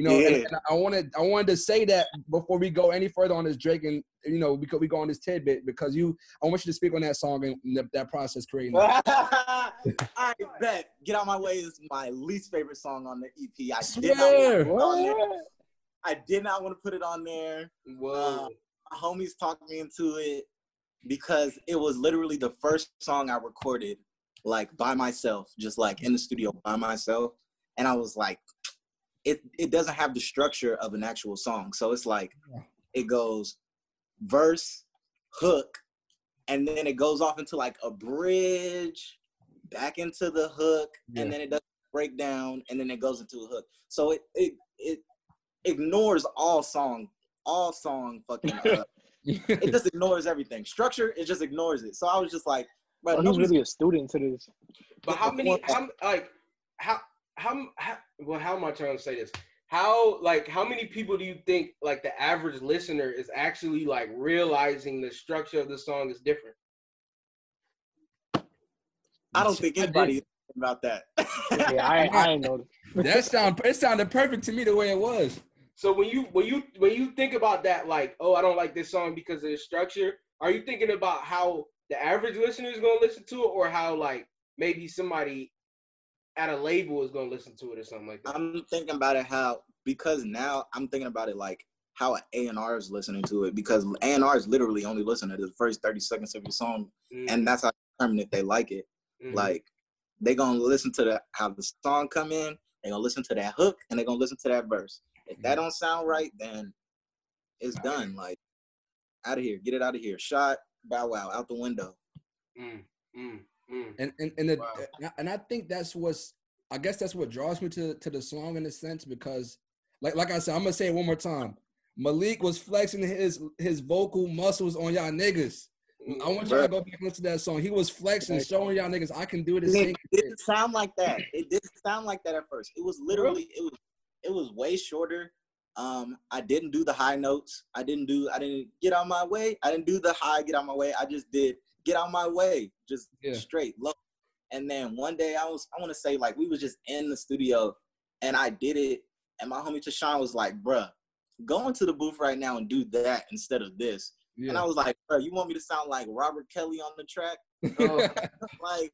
You know, Yeah. and I wanted I wanted to say that before we go any further on this Drake and you know because we go on this tidbit because you I want you to speak on that song and that, that process creating. *laughs* I bet. Get Out My Way is my least favorite song on the EP. I Swear. did not want to put it on there. What? I did not want to put it on there. Whoa. Uh, my homies talked me into it because it was literally the first song I recorded like by myself, just like in the studio by myself. And I was like, it it doesn't have the structure of an actual song. So it's like it goes verse, hook, and then it goes off into like a bridge, back into the hook, Yeah. and then it does break down, and then it goes into a hook. So it it it ignores all song, all song fucking uh, *laughs* it just ignores everything. Structure, it just ignores it. So I was just like, but Oh, he's really a student to this. But how many? How like how how how? Well, how am I trying to say this? How like how many people do you think like the average listener is actually like realizing the structure of the song is different? I don't think anybody did. is thinking about that. Yeah, I, I ain't know. That sound it sounded perfect to me the way it was. So when you when you when you think about that, like, oh, I don't like this song because of the structure. Are you thinking about how the average listener is gonna listen to it, or how like maybe somebody at a label is gonna listen to it or something like that. I'm thinking about it how because now I'm thinking about it like how an A&R is listening to it because A&R is literally only listening to the first 30 seconds of your song Mm, and that's how they determine if they like it. mhm. Like they gonna listen to the how the song come in, they gonna listen to that hook, and they gonna listen to that verse. If that don't sound right, then it's done. Like out of here, get it out of here. Shot, bow wow, out the window. Mm, mm, mm. and and and, the, Wow. and I- think that's what's I guess that's what draws me to to the song in a sense because like like I said I'm gonna say it one more time. Malik was flexing his his vocal muscles on y'all niggas. I want y'all to go back and listen to that song. He was flexing, showing y'all niggas I can do this. It didn't sound like that. It didn't sound like that at first. It was literally it was it was way shorter. Um, I didn't do the high notes. I didn't do I didn't get on my way. I didn't do the high get on my way. I just did get out my way, just Yeah. straight low. And then one day I was I want to say like we was just in the studio and I did it and my homie Tashawn was like, bruh, go into the booth right now and do that instead of this. And I was like, bro, you want me to sound like Robert Kelly on the track? *laughs* Oh, like,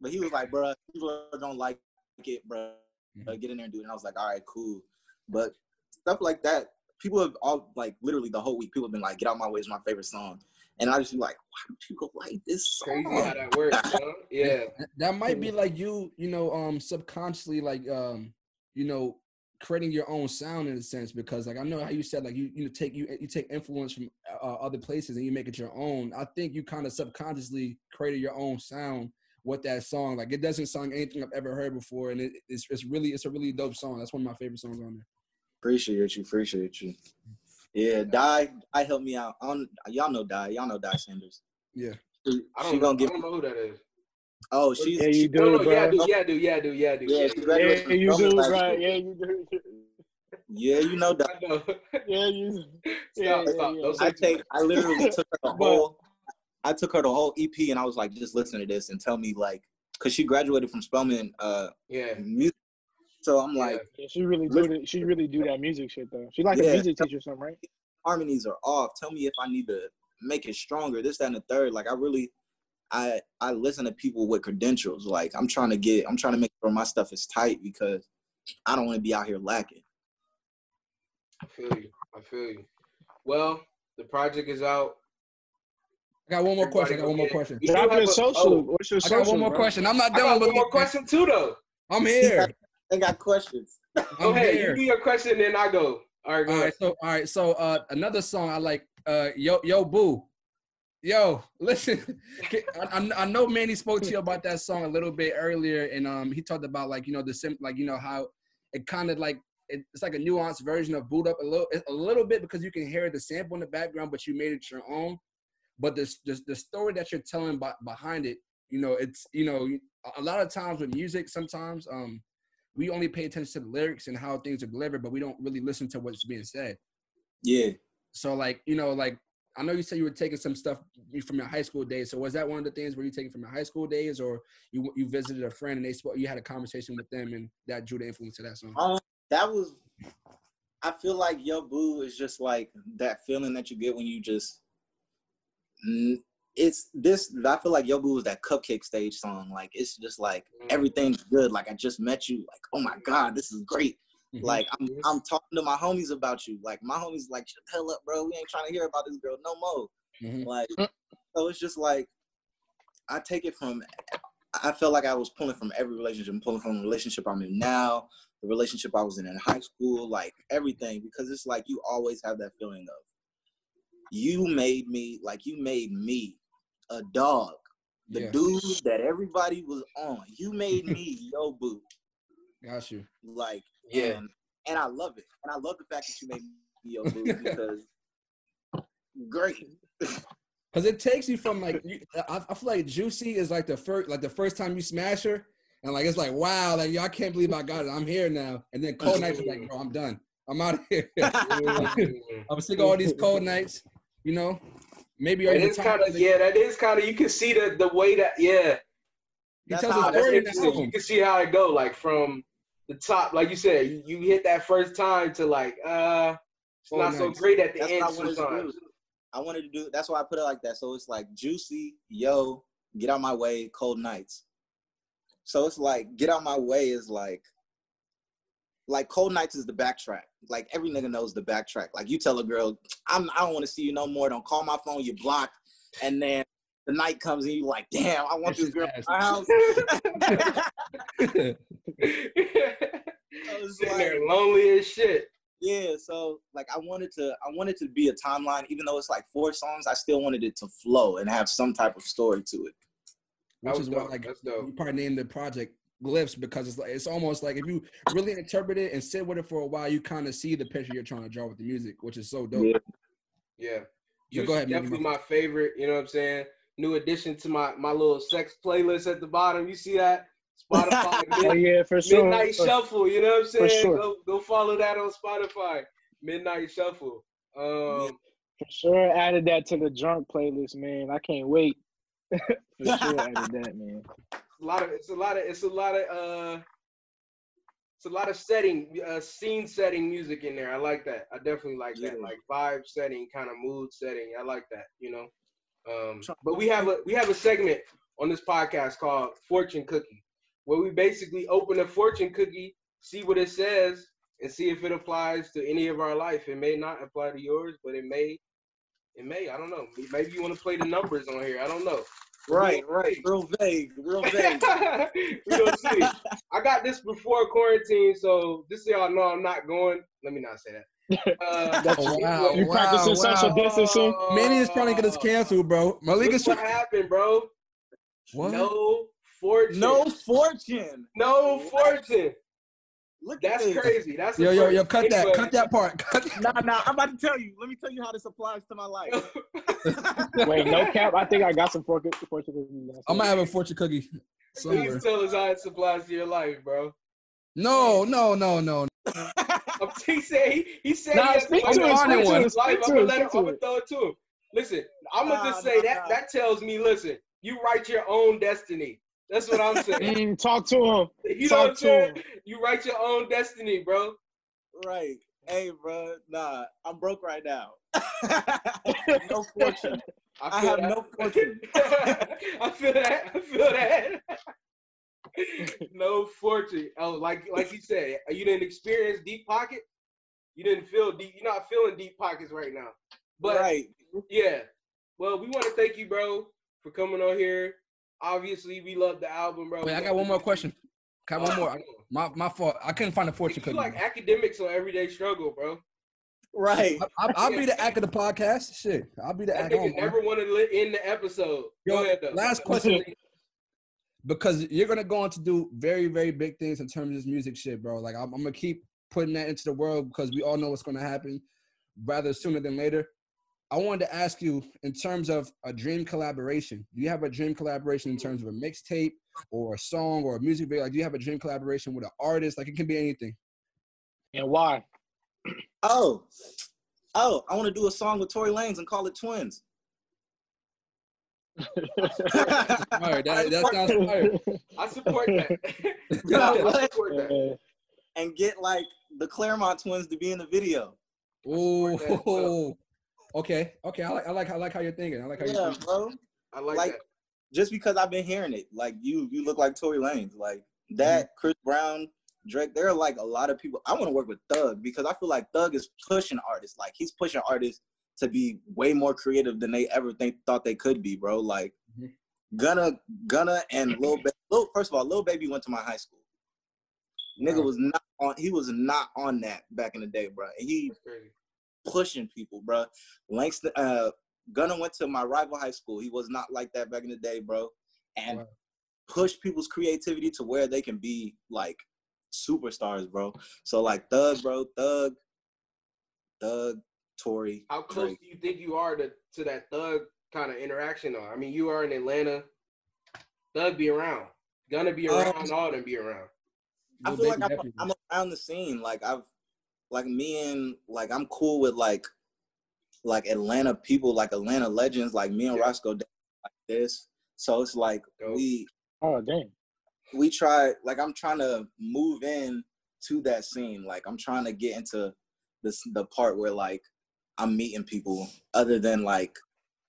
but he was like, bro, people don't like it, bro. Mhm. Get in there and do it. And I was like, all right, cool. But stuff like that, people have all like literally the whole week, people have been like, Get Out My Way is my favorite song. And I just be like, why do people like this song? crazy how that works, huh? *laughs* Yeah. That- that might be like you, you know, um, subconsciously, like, um, you know, creating your own sound in a sense. Because, like, I know how you said, like, you, you take you you take influence from uh, other places and you make it your own. I think you kind of subconsciously created your own sound with that song. Like, it doesn't sound anything I've ever heard before, and it, it's it's really it's a really dope song. That's one of my favorite songs on there. Appreciate you, appreciate you. Yeah, Die, I helped me out. On y'all know Die, y'all know Die Sanders. Yeah. She, I don't, know, gonna I give don't know who that is. Oh, she's Yeah, you she, do, No, no, bro. yeah, I do, yeah, I do, yeah, I do, yeah, I do. Yeah, she graduated Yeah, from you Spelman do, right? bro. Yeah, you do. Yeah, you know Die. I know. *laughs* Yeah, you. *laughs* Stop, Yeah, yeah, stop. yeah. Don't I take. I literally took her the *laughs* whole I took her the whole EP and I was like, just listen to this and tell me like cause she graduated from Spelman uh Yeah. music. So I'm Yeah. like, Yeah, she really do. The, she really do that music shit though. She like a music teacher or something, right? harmonies are off. Tell me if I need to make it stronger, this, that, and the third. Like I really I I listen to people with credentials. Like I'm trying to get I'm trying to make sure my stuff is tight because I don't want to be out here lacking. I feel you. I feel you. Well, the project is out. I got one more question. I got one more go get it. question. We Drop your social. oh, What's your I social? got one more bro? question. I'm not I got done one more question too, though. I'm here. I got questions. *laughs* Go I'm ahead. here. You do your question, then I go. All right, go All ahead. so all right, so uh another song I like, uh Yo Yo Boo. Yo, *laughs* listen, I, I- I know Manny spoke to you about that song a little bit earlier, and um he talked about like you know the sim like you know how it kind of like it, it's like a nuanced version of boot up a little a little bit because you can hear the sample in the background, but you made it your own. But the the, the story that you're telling by, behind it, you know, it's you know a lot of times with music, sometimes um we only pay attention to the lyrics and how things are delivered, but we don't really listen to what's being said. Yeah. So like, you know, like I know you said you were taking some stuff from your high school days. So was that one of the things where you taking from your high school days, or you you visited a friend and they spoke, you had a conversation with them and that drew the influence to that song? Um, that was. I feel like Yo Boo is just like that feeling that you get when you just. It's this. I feel like Yo Boo is that cupcake stage song. Like it's just like Mm. everything's good. Like I just met you. Like oh my god, this is great. Mhm. Like I'm. I'm talking to my homies about you. Like my homies like shut the hell up, bro. We ain't trying to hear about this girl no more. Mhm. Like so it's just like I take it from I felt like I was pulling from every relationship. I'm pulling from the relationship I'm in now, the relationship I was in in high school, like everything, because it's like you always have that feeling of you made me, like you made me a dog. The Yeah. dude that everybody was on. You made me *laughs* yo boo. Got you. Like Yeah. and and I love it. And I love the fact that you made me yo boo *laughs* because great. *laughs* Cause it takes you from like you, I, I feel like Juicy is like the first like the first time you smash her, and like it's like wow, like yo, I can't believe I got it. I'm here now. And then cold nights is like, bro, I'm done. I'm out of here. I'm sick of all these cold nights. You know, maybe It already kind of yeah. That is kind of you can see the the way that yeah. He That's tells how- a That's story interesting. You can see how it go like from the top, like you said. You, you hit that first time to like uh, it's Oh, not so great at the That's end not what it's sometimes. do. I wanted to do. That's why I put it like that. So it's like juicy, yo, get out my way, cold nights. So it's like get out my way is like like cold nights is the backtrack. Like every nigga knows the backtrack. Like you tell a girl, I'm I don't want to see you no more. Don't call my phone. You blocked, and then the night comes and you like, damn, I want this girl in my house. *laughs* *laughs* Sitting there lonely as shit. Yeah, so like I wanted to I wanted to be a timeline, even though it's like four songs, I still wanted it to flow and have some type of story to it. Which was is why like you dope. we probably named the project glyphs because it's like it's almost like if you really interpret it and sit with it for a while, you kind of see the picture you're trying to draw with the music, which is so dope. Yeah. Yeah. Yeah, Juice go ahead, definitely my my favorite, you know what I'm saying? New addition to my my little sex playlist at the bottom. You see that? Spotify *laughs* Oh yeah, for sure. Midnight Shuffle, you know what I'm For saying? sure. Go go follow that on Spotify. Midnight Shuffle. Um For sure added that to the drunk playlist, man. I can't wait. *laughs* for sure added that, man. A lot of it's a lot of it's a lot of uh it's a lot of setting uh scene setting music in there. I like that. I definitely like that. Yeah. Like vibe setting, kind of mood setting. I like that, you know. Um but we have a we have a segment on this podcast called Fortune Cookie where we basically open a fortune cookie, see what it says and see if it applies to any of our life. It may not apply to yours, but it may it may. I don't know. Maybe you want to play the numbers on here. I don't know. Right, right. Real vague, real *laughs* vague. we gonna see. I got this before quarantine, so just so y'all know I'm not going. Let me not say that. *laughs* Uh, Oh, wow, you practicing wow, social wow. distancing? Manny is trying to get us canceled, bro. Malik is Look what trying. happened, bro. What? No fortune. no fortune. no fortune. Look That's this. crazy. That's Yo, yo, yo, cut that, cut that part. Cut that. Nah, nah, I'm about to tell you. Let me tell you how this applies to my life. *laughs* Wait, no cap. I think I got some fortune. fortune I might have a fortune cookie somewhere. Please tell us how it applies to your life, bro. No, no, no, no. *laughs* He said he, he said Nah, he has speak to to it, find speak to one. Life, speak I'm gonna let him, I'm gonna throw it to him. Listen, I'm gonna Nah, just say nah, that nah. that tells me, listen, you write your own destiny. That's what I'm saying. *laughs* Mm, talk to him. you know what I'm Talk to saying? him. You write your own destiny, bro. right. Hey, bro. Nah, I'm broke right now. *laughs* *laughs* no fortune. I feel have that. no fortune. I feel that. I feel that. no fortune. Oh, like like you said, you didn't experience deep pocket. You didn't feel deep. You're not feeling deep pockets right now. But right. yeah. Well, we want to thank you, bro, for coming on here. Obviously, we love the album, bro. Wait, I got one more question. Got one Oh, more. My my fault. I couldn't find a fortune cookie. like academics on everyday struggle, bro. Right. I, I, I'll be the *laughs* act of the podcast. Shit, I'll be the act. nigga on, bro. never wanted to end the episode. Go Yo, ahead, though. last question. because you're gonna go on to do very, very big things in terms of this music shit, bro. Like I'm, I'm gonna keep putting that into the world because we all know what's gonna happen, rather sooner than later. I wanted to ask you in terms of a dream collaboration. Do you have a dream collaboration in terms of a mixtape or a song or a music video? Like, do you have a dream collaboration with an artist? Like, it can be anything. And why? *clears throat* Oh. Oh, I want to do a song with Tory Lanez and call it Twins. *laughs* Fire. That, that sounds fire. I support that. *laughs* *laughs* Yeah, I support that. And get like the Clermont twins to be in the video. Oh, okay, okay. I like, I like, I like how you're thinking. I like how you're thinking. bro. I like, Like, that. Just because I've been hearing it, like you, you look like Tory Lanez, like that. Chris Brown, Drake. There are like a lot of people. I want to work with Thug because I feel like Thug is pushing artists. Like he's pushing artists to be way more creative than they ever think thought they could be, bro. Like Mhm. Gunna, Gunna, and Lil Baby. Lil, first of all, Lil Baby went to my high school. Nigga Wow. was not on. He was not on that back in the day, bro. And he That's crazy. Pushing people, bro. Langston, uh, Gunna went to my rival high school. He was not like that back in the day, bro. And Wow. push people's creativity to where they can be like superstars, bro. So like Thug, bro, Thug, Thug, Tory, How close Drake. do you think you are to, to that thug kind of interaction though? I mean, you are in Atlanta. Thug be around. Gonna be Um, around, all them be around. I feel like I'm, definitely. I'm around the scene. Like I've, like me and like I'm cool with like, like Atlanta people, like Atlanta legends, like me and Yeah. Roscoe, like this. So it's like Dope. we oh damn. we try like I'm trying to move in to that scene. Like I'm trying to get into this the part where like I'm meeting people other than like,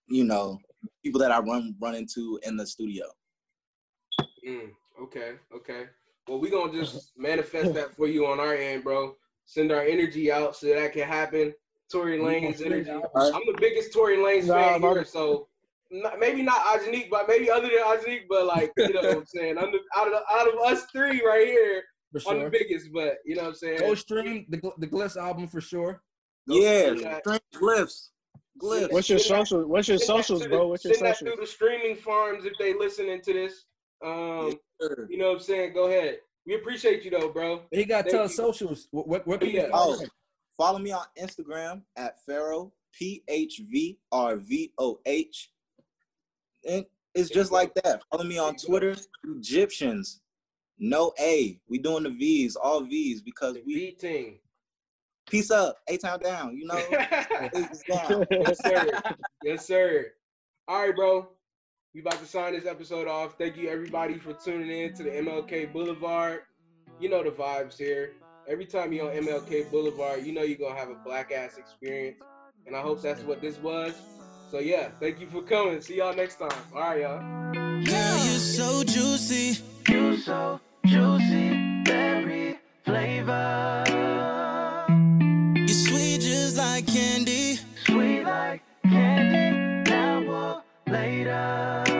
you know, people that I run run into in the studio. Mm, okay, okay. Well, we gonna just *laughs* manifest that for you on our end, bro. Send our energy out so that can happen. Tory Lanez energy. I'm the biggest Tory Lanez Nah, fan here, so not, maybe not Ajanique, but maybe other than Ajanique, but like you know what I'm saying. I'm the, out of out of us three right here, For I'm the biggest. But you know what I'm saying. Go stream the the Glyphs album for sure. Go yeah, stream glyphs. Glyphs. What's your social? What's your socials, bro? What's your Send that through the streaming farms if they listening to this. Um, Sure. you know what I'm saying. Go ahead. We appreciate you though, bro. He got to Thank tell you. socials. What what, what can Yeah. you follow? Oh, follow me on Instagram at Pharaoh P H V R V O H. And it's just go. like that. Follow me on There you go. Twitter, Egyptians. No A. We doing the V's, all V's because The we V team. peace up, A town down. You know, *laughs* down. yes, sir. Yes, sir. All right, bro. We about to sign this episode off. Thank you everybody for tuning in to the MLK Boulevard. You know the vibes here. Every time you're on MLK Boulevard, you know you're gonna have a black ass experience. And I hope that's what this was. So yeah, thank you for coming. See y'all next time. All right, y'all. Girl, you're so juicy. You so juicy, berry flavor, later,